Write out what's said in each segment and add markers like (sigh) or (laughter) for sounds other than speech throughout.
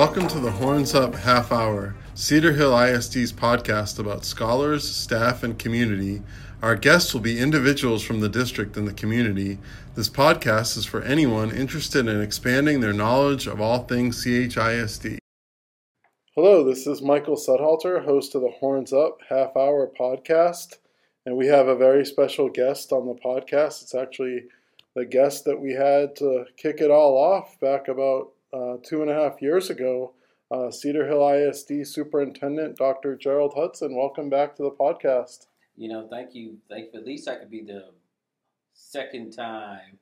Welcome to the Horns Up Half Hour, Cedar Hill ISD's podcast about scholars, staff, and community. Our guests will be individuals from the district and the community. This podcast is for anyone interested in expanding their knowledge of all things CHISD. Hello, this is Michael Sudhalter, host of the Horns Up Half Hour podcast, and we have a very special guest on the podcast. It's actually the guest that we had to kick it all off back about uh, two and a half years ago. Uh, Cedar Hill ISD Superintendent Dr. Gerald Hudson. Welcome back to the podcast. You know, thank you. Thank you. At least I could be the second time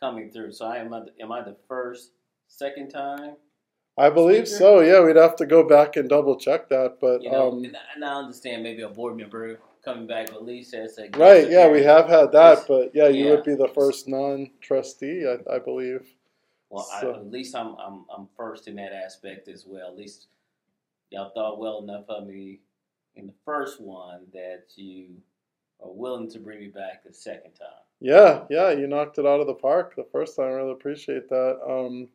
coming through. So I am. I, am I the first, second time? I believe speaker? so. Yeah, we'd have to go back and double check that. But you know, um, and I understand maybe a board member coming back, but at least as a right. Yeah, we have had that, but yeah, you yeah. would be the first non-trustee, I, I believe. Well, so. I, at least I'm, I'm I'm first in that aspect as well. At least y'all thought well enough of me in the first one that you are willing to bring me back the second time. Yeah, yeah, you knocked it out of the park the first time. I really appreciate that. Um,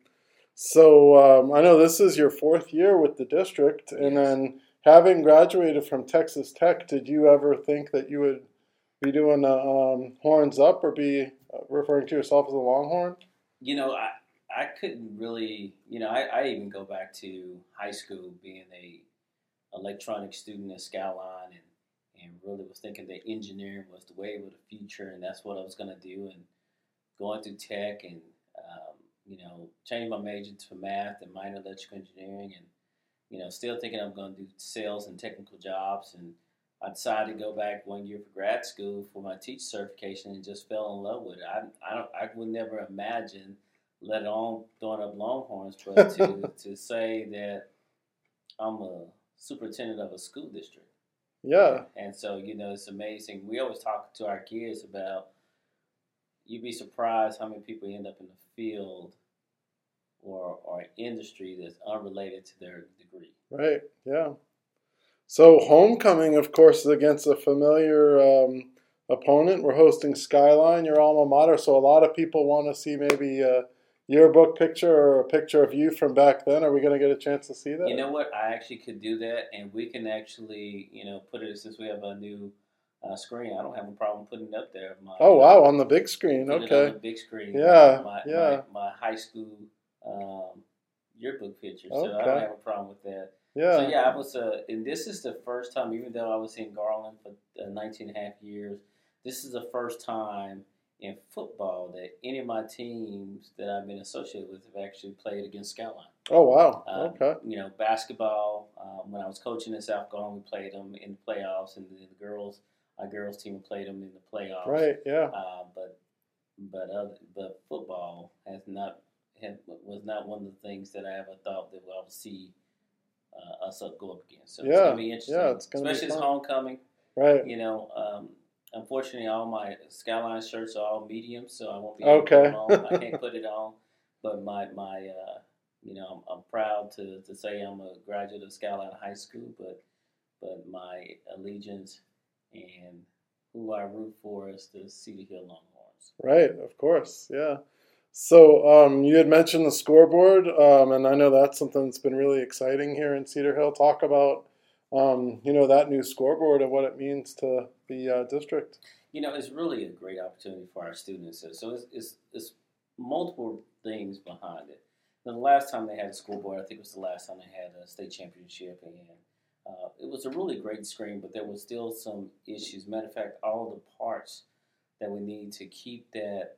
so um, I know this is your fourth year with the district, and yes. then having graduated from Texas Tech, did you ever think that you would be doing a, um, horns up or be uh, referring to yourself as a Longhorn? You know, I, I couldn't really, you know, I, I even go back to high school being a electronic student at Skyline and, and really was thinking that engineering was the wave of the future and that's what I was going to do. And going through tech and, um, you know, changed my major to math and minor electrical engineering and, you know, still thinking I'm going to do sales and technical jobs. And I decided to go back one year for grad school for my teacher certification and just fell in love with it. I, I, don't, I would never imagine – let alone throwing up Longhorns, but to (laughs) to say that I'm a superintendent of a school district. Yeah. And so, you know, it's amazing. We always talk to our kids about you'd be surprised how many people end up in the field or or industry that's unrelated to their degree. Right. Yeah. So homecoming, of course, is against a familiar um, opponent. We're hosting Skyline, your alma mater. So a lot of people want to see maybe. Uh, yearbook picture or a picture of you from back then? Are we going to get a chance to see that? You know what? I actually could do that, and we can actually, you know, put it since we have a new uh, screen. I don't have a problem putting it up there. My, oh wow, on the big screen. Okay. on the big screen. Yeah. My, yeah. My, my high school um, yearbook picture. So okay. I don't have a problem with that. Yeah. So yeah, I was, uh, and this is the first time, even though I was in Garland for uh, 19 and a half years, this is the first time in football that any of my teams that I've been associated with have actually played against Skyline. Oh wow! Um, okay. You know, basketball. Um, when I was coaching in South Garland, we played them in the playoffs, and the, the girls, our girls team played them in the playoffs. Right. Yeah. Uh, but but other, but football has not had, was not one of the things that I ever thought that I would see uh, us up go up against. So yeah. it's gonna be interesting. Yeah, it's gonna especially as homecoming. Right. You know, um, Unfortunately, all my Skyline shirts are all medium, so I won't be able okay. to put on. I can't (laughs) put it on. But my my uh, you know I'm, I'm, proud to, to say I'm a graduate of Skyline High School, but but my allegiance and who I root for is the Cedar Hill Longhorns. Right, of course, yeah. So um, you had mentioned the scoreboard, um, and I know that's something that's been really exciting here in Cedar Hill. Talk about um, you know, that new scoreboard and what it means to the uh, district. You know, it's really a great opportunity for our students. So it's, it's, it's multiple things behind it. The last time they had a scoreboard, I think it was the last time they had a state championship, and uh, it was a really great screen, but there was still some issues. Matter of fact, all the parts that we need to keep that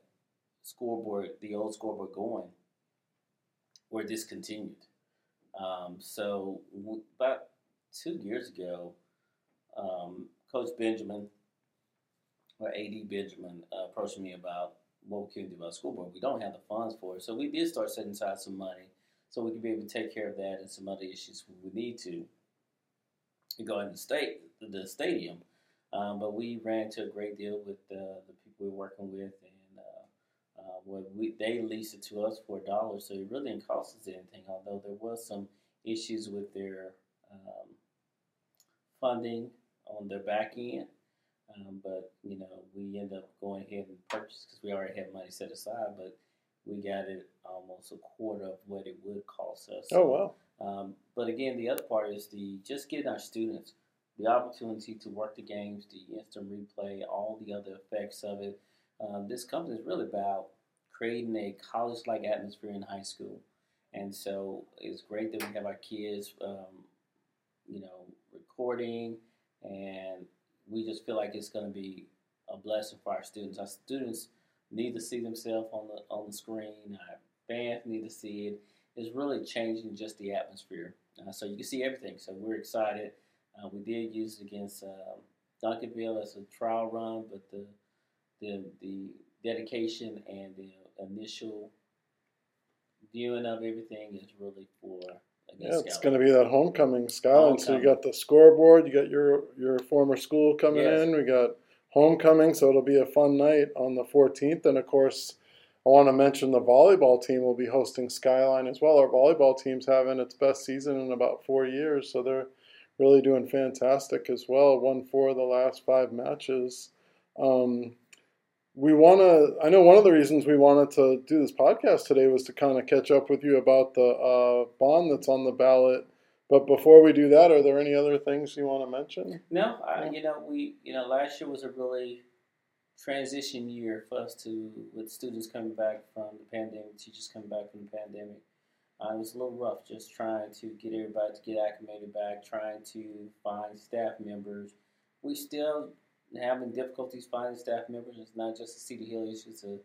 scoreboard, the old scoreboard going, were discontinued. Um, so about two years ago, um, Coach Benjamin or AD Benjamin uh, approached me about what we can do about school board. We don't have the funds for it, so we did start setting aside some money so we could be able to take care of that and some other issues we need to go in the state the stadium. Um, but we ran into a great deal with uh, the people we're working with, and uh, uh, well, we, they leased it to us for a dollar, so it really didn't cost us anything. Although there was some issues with their um, funding on their back end. Um, but you know, we end up going ahead and purchase because we already had money set aside. But we got it almost a quarter of what it would cost us. Oh wow! Um, but again, the other part is the just getting our students the opportunity to work the games, the instant replay, all the other effects of it. Um, this company is really about creating a college-like atmosphere in high school, and so it's great that we have our kids, um, recording, and we just feel like it's going to be a blessing for our students. Our students need to see themselves on the on the screen. Our fans need to see it. It's really changing just the atmosphere, uh, so you can see everything. So we're excited. Uh, we did use it against uh, Duncanville as a trial run, but the the the dedication and the initial viewing of everything is really for yeah, it's going to be that homecoming skyline. So you got the scoreboard, you got your your former school coming yes. in. We got homecoming, so it'll be a fun night on the 14th. And of course, I want to mention the volleyball team will be hosting Skyline as well. Our volleyball team's having its best season in about four years, so they're really doing fantastic as well. Won four of the last five matches. Um, we want to, I know one of the reasons we wanted to do this podcast today was to kind of catch up with you about the uh, bond that's on the ballot. But before we do that, are there any other things you want to mention? No, I, you know, we, you know, last year was a really transition year for us to, with students coming back from the pandemic, teachers coming back from the pandemic. Uh, it was a little rough just trying to get everybody to get acclimated back, trying to find staff members. We still having difficulties finding staff members. It's not just a Cedar Hill issue; it's a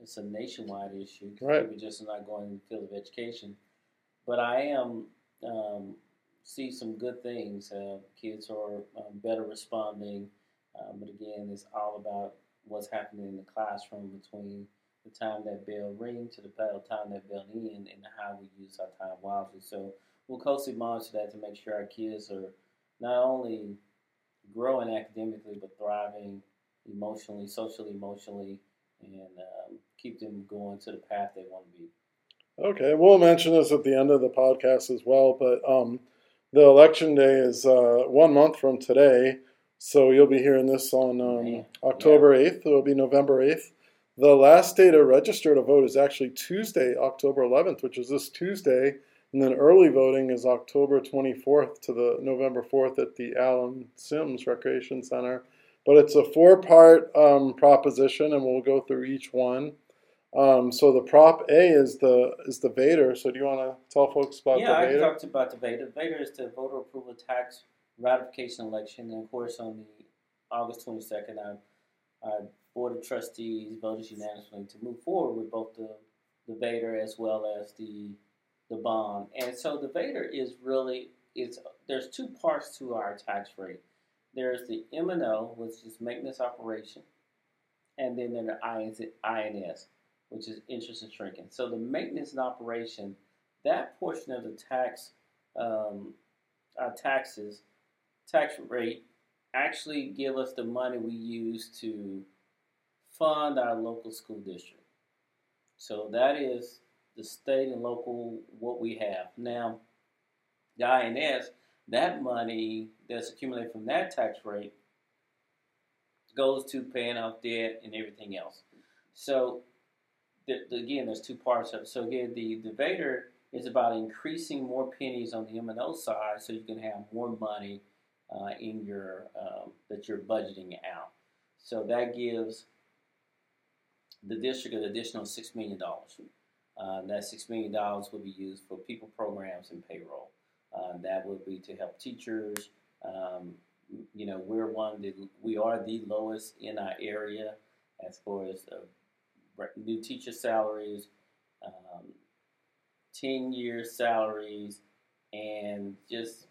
it's a nationwide issue. Right. People just not going in the field of education. But I am um, see some good things. Uh, kids are um, better responding. Um, but again, it's all about what's happening in the classroom between the time that bell ring to the time that bell in and how we use our time wisely. So we'll closely monitor that to make sure our kids are not only growing academically but thriving emotionally, socially, emotionally, and um, keep them going to the path they want to be. Okay, we'll mention this at the end of the podcast as well, but um, the election day is uh, one month from today. So you'll be hearing this on um, October yeah. 8th. It'll be November 8th. The last day to register to vote is actually Tuesday, October 11th, which is this Tuesday. And then early voting is October 24th to the November 4th at the Alan Sims Recreation Center. But it's a four part um, proposition, and we'll go through each one. Um, so the prop A is the is the VATRE. So do you want to tell folks about yeah, the VATRE? Yeah, I talked about the VATRE. VATRE is the voter approval tax ratification election, and of course on the August 22nd, I our board of trustees voted unanimously to move forward with both the the VATRE as well as the the bond. And so the VATRE is really it's there's two parts to our tax rate. There's the M&O, which is maintenance operation, and then there's the I&S, which is interest and sinking. So the maintenance and operation, that portion of the tax, um, our taxes, tax rate actually give us the money we use to fund our local school district. So that is the state and local what we have. Now, the I&S, that money that's accumulated from that tax rate goes to paying off debt and everything else. So, the, the, again, there's two parts of it. So, again, the, VATRE is about increasing more pennies on the M&O side so you can have more money uh, in your um, that you're budgeting out. So that gives the district an additional six million dollars. Uh, that six million dollars will be used for people programs and payroll. Uh, that would be to help teachers. Um, you know, we're one that we are the lowest in our area as far as new teacher salaries, um, ten year salaries, and just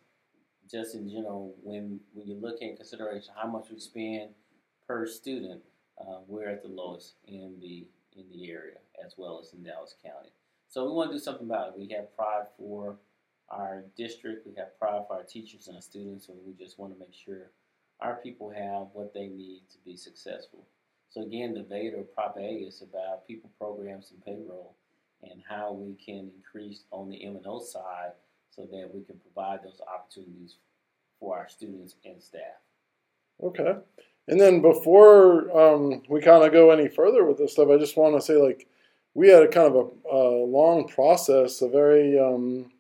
just in general, when when you look in consideration how much we spend per student, uh, we're at the lowest in the in the area as well as in Dallas County. So we want to do something about it. We have pride for our district. We have pride for our teachers and our students, and we just want to make sure our people have what they need to be successful. So again, the VATRE Prop A is about people, programs, and payroll, and how we can increase on the M&O side so that we can provide those opportunities for our students and staff. Okay. And then before um, we kind of go any further with this stuff, I just want to say like we had a kind of a, a long process, a very um,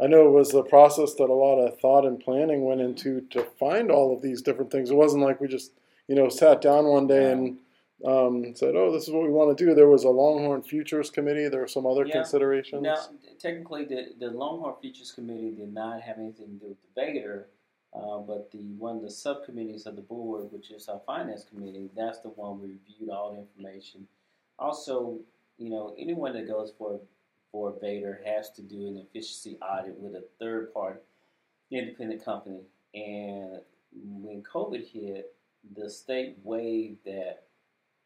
I know it was a process that a lot of thought and planning went into to find all of these different things. It wasn't like we just, you know, sat down one day and um, said, "Oh, this is what we want to do." There was a Longhorn Futures Committee. There were some other Yeah. considerations. Now, technically, the, the Longhorn Futures Committee did not have anything to do with the VATRE, uh, but the one of the subcommittees of the board, which is our finance committee, that's the one we reviewed all the information. Also, you know, anyone that goes for for VATRE has to do an efficiency audit with a third party independent company. And when COVID hit, the state waived that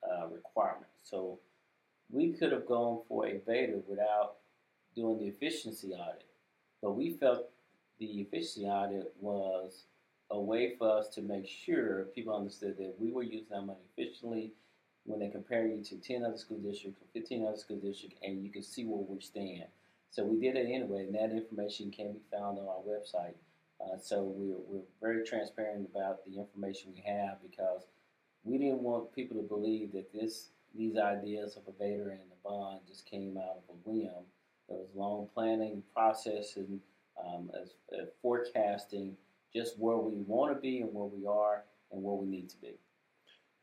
uh, requirement. So we could have gone for a VATRE without doing the efficiency audit, but we felt the efficiency audit was a way for us to make sure people understood that we were using our money efficiently when they compare you to 10 other school districts or 15 other school districts and you can see where we stand. So we did it anyway, and that information can be found on our website. Uh, so we're, we're very transparent about the information we have because we didn't want people to believe that this these ideas of a VATRE and a bond just came out of a whim. There was long planning process and um, as, uh, forecasting just where we want to be and where we are and where we need to be.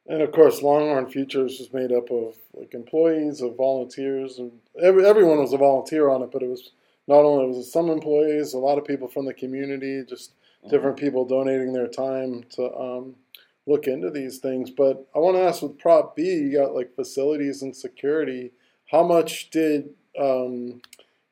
And of course, Longhorn Futures was made up of like employees, of volunteers, and every, everyone was a volunteer on it. But it was not only it was some employees, a lot of people from the community, just different people donating their time to um, look into these things. But I want to ask with Prop B, you got like facilities and security. How much did um,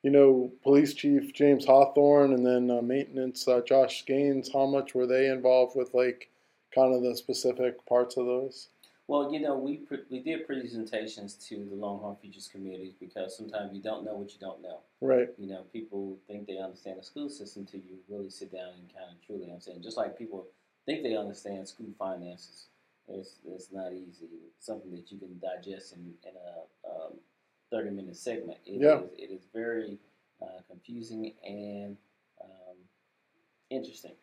you know Police Chief James Hawthorne and then uh, Maintenance uh, Josh Gaines? How much were they involved with like kind of the specific parts of those? Well, you know, we pre- we did presentations to the Longhorn Futures committees because sometimes you don't know what you don't know. Right. You know, people think they understand the school system until you really sit down and kind of truly understand. Just like people think they understand school finances, it's it's not easy. It's something that you can digest in in a um, thirty minute segment. It Yeah. is- it is very uh, confusing and um, interesting.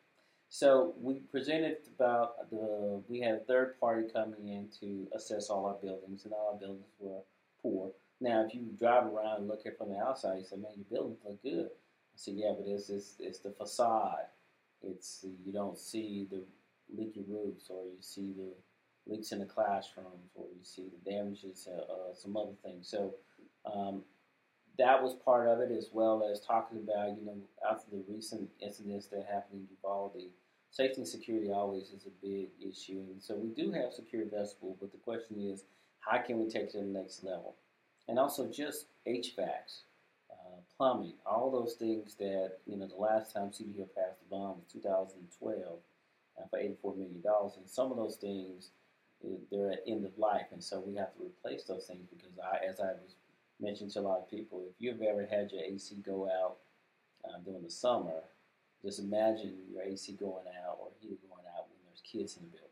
So we presented about the we had a third party coming in to assess all our buildings, and all our buildings were poor. Now, if you drive around and look at it from the outside, you say, "Man, your buildings look good." I said, "Yeah, but it's it's, it's the facade. It's you don't see the leaky roofs, or you see the leaks in the classrooms, or you see the damages, uh, uh, some other things." So. Um, that was part of it, as well as talking about, you know, after the recent incidents that happened in Uvalde, safety and security always is a big issue. And so we do have secure vestibule, but the question is, how can we take it to the next level? And also just HVACs, uh, plumbing, all those things that, you know, the last time Hill passed the bond was 2012 uh, for $84 million. And some of those things, eh, they're at end of life. And so we have to replace those things because I, as I was mentioned to a lot of people, if you've ever had your AC go out uh, during the summer, just imagine your AC going out or heater going out when there's kids in the building.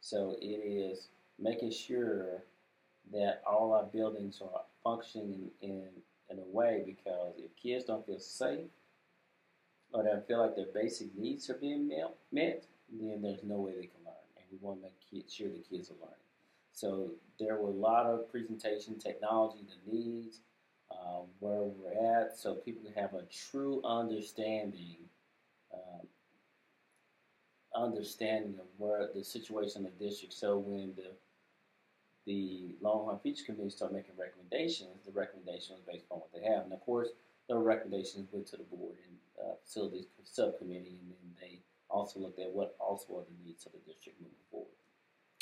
So it is making sure that all our buildings are functioning in, in a way because if kids don't feel safe or don't feel like their basic needs are being met, met then there's no way they can learn. And we want to make sure the kids are learning. So there were a lot of presentation, technology, the needs, um, where we're at, so people can have a true understanding, um, understanding of where the situation in the district. So when the the Longhorn Futures Committee start making recommendations, the recommendation was based on what they have, and of course, the recommendations went to the board and uh, facilities subcommittee, and then they also looked at what also are the needs of the district moving forward.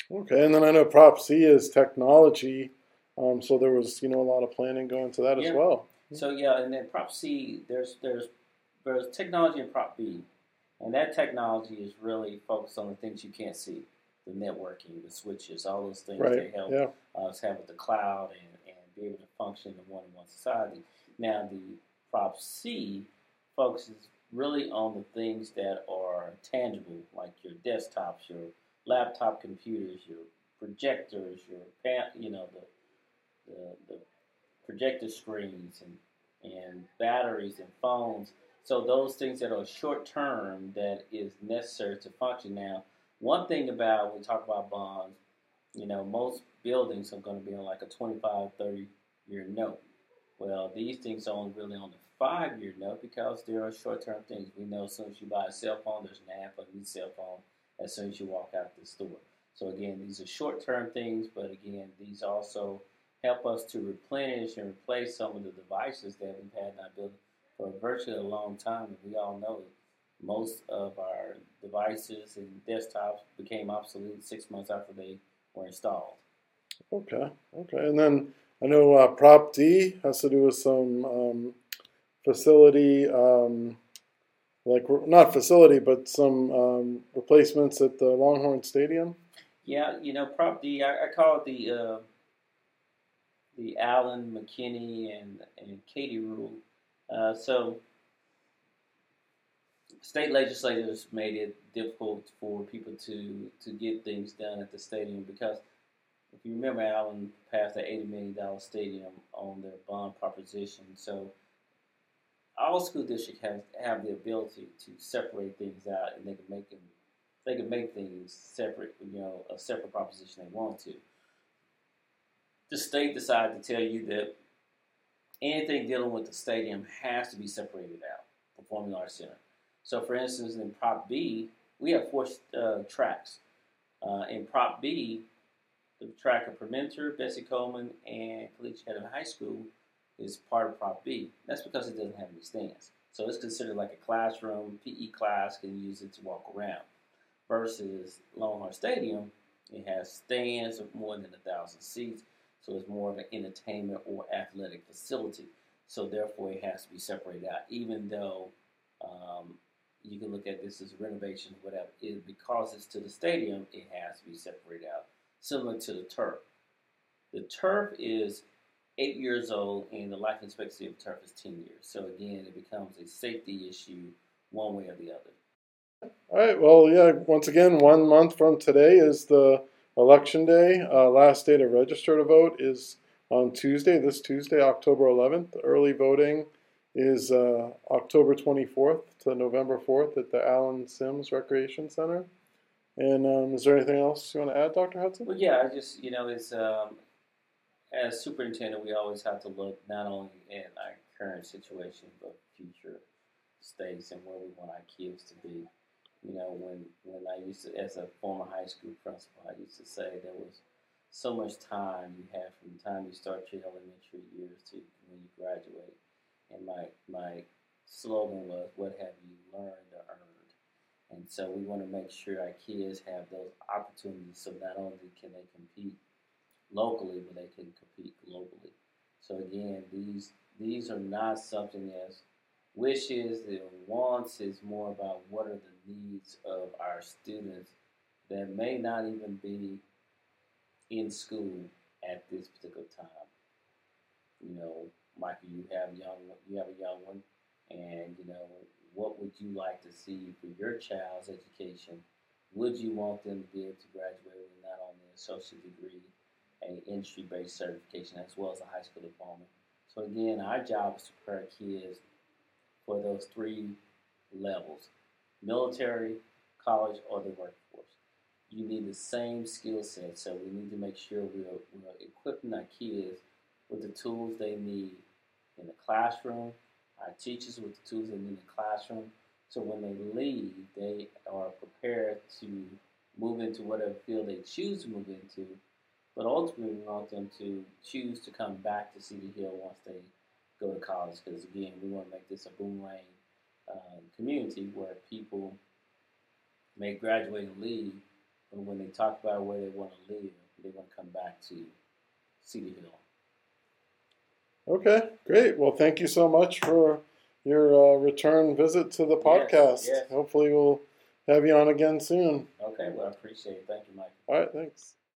Okay, and then I know Prop C is technology, um, so there was you know a lot of planning going to that Yeah. as well. So yeah, and then Prop C, there's there's there's technology in Prop B, and that technology is really focused on the things you can't see, the networking, the switches, all those things that help Yeah. us have with the cloud and, and be able to function in one-on-one society. Now the Prop C focuses really on the things that are tangible, like your desktops, your laptop computers, your projectors, your you know the the, the projector screens and and batteries and phones. So those things that are short term that is necessary to function. Now, one thing about when we talk about bonds, you know, most buildings are going to be on like a 25, 30 year note. Well, these things are only really on the five year note because there are short term things. We know as soon as you buy a cell phone, there's an app on your cell phone as soon as you walk out the store. So again, these are short term things, but again, these also help us to replenish and replace some of the devices that we've had in our building for virtually a long time. And we all know that most of our devices and desktops became obsolete six months after they were installed. Okay, okay. And then I know uh, Prop D has to do with some um, facility, um, like not facility, but some um, replacements at the Longhorn Stadium. Yeah, you know, D, I, I call it the uh, the Allen, McKinney, and and Katy rule. Uh, so state legislators made it difficult for people to to get things done at the stadium because if you remember, Allen passed the eighty million dollar stadium on their bond proposition. So all school districts have have the ability to separate things out, and they can make them they can make things separate. You know, a separate proposition they want to. The state decided to tell you that anything dealing with the stadium has to be separated out Formula Arts Center. So, for instance, in Prop B, we have four uh, tracks. Uh, in Prop B, the track of Permenter, Bessie Coleman, and Collegiate Academy High School is part of Prop B. That's because it doesn't have any stands. So it's considered like a classroom. PE class can use it to walk around. Versus Longhorn Stadium, it has stands of more than a thousand seats. So it's more of an entertainment or athletic facility. So therefore, it has to be separated out. Even though um, you can look at this as renovation, whatever. It, because it's to the stadium, it has to be separated out, similar to the turf. The turf is eight years old, and the life expectancy of turf is 10 years. So again, it becomes a safety issue one way or the other. All right. Well, yeah. Once again, one month from today is the election day. Uh, last day to register to vote is on Tuesday. This Tuesday, October 11th. Early voting is uh, October 24th to November 4th at the Alan Sims Recreation Center. And um, is there anything else you want to add, Dr. Hudson? Well, yeah, I just, you know, it's um, as superintendent, we always have to look not only at our current situation, but future states and where we want our kids to be. You know, when, when I used to, as a former high school principal, I used to say there was so much time you have from the time you start your elementary years to when you graduate and my my slogan was, "What have you learned or earned?" And so we want to make sure our kids have those opportunities, so not only can they compete locally, but they can compete globally. So again, these these are not something as wishes and wants. It's more about what are the needs of our students that may not even be in school at this particular time. You know, Michael, you have young, you have a young one, and you know, what would you like to see for your child's education? Would you want them to be able to graduate with not only an associate degree, a industry-based certification, as well as a high school diploma? So again, our job is to prepare kids for those three levels: military, college, or the workforce. You need the same skill set, so we need to make sure we're, we're equipping our kids with the tools they need in the classroom, our teachers with the tools they need in the classroom. So when they leave, they are prepared to move into whatever field they choose to move into. But ultimately, we want them to choose to come back to Cedar Hill once they go to college. Because again, we want to make this a boomerang um, community where people may graduate and leave, but when they talk about where they want to live, they want to come back to Cedar Hill. Okay, great. Well, thank you so much for your uh, return visit to the podcast. Yes, yes. Hopefully, we'll have you on again soon. Okay, well, I appreciate it. Thank you, Mike. All right, thanks.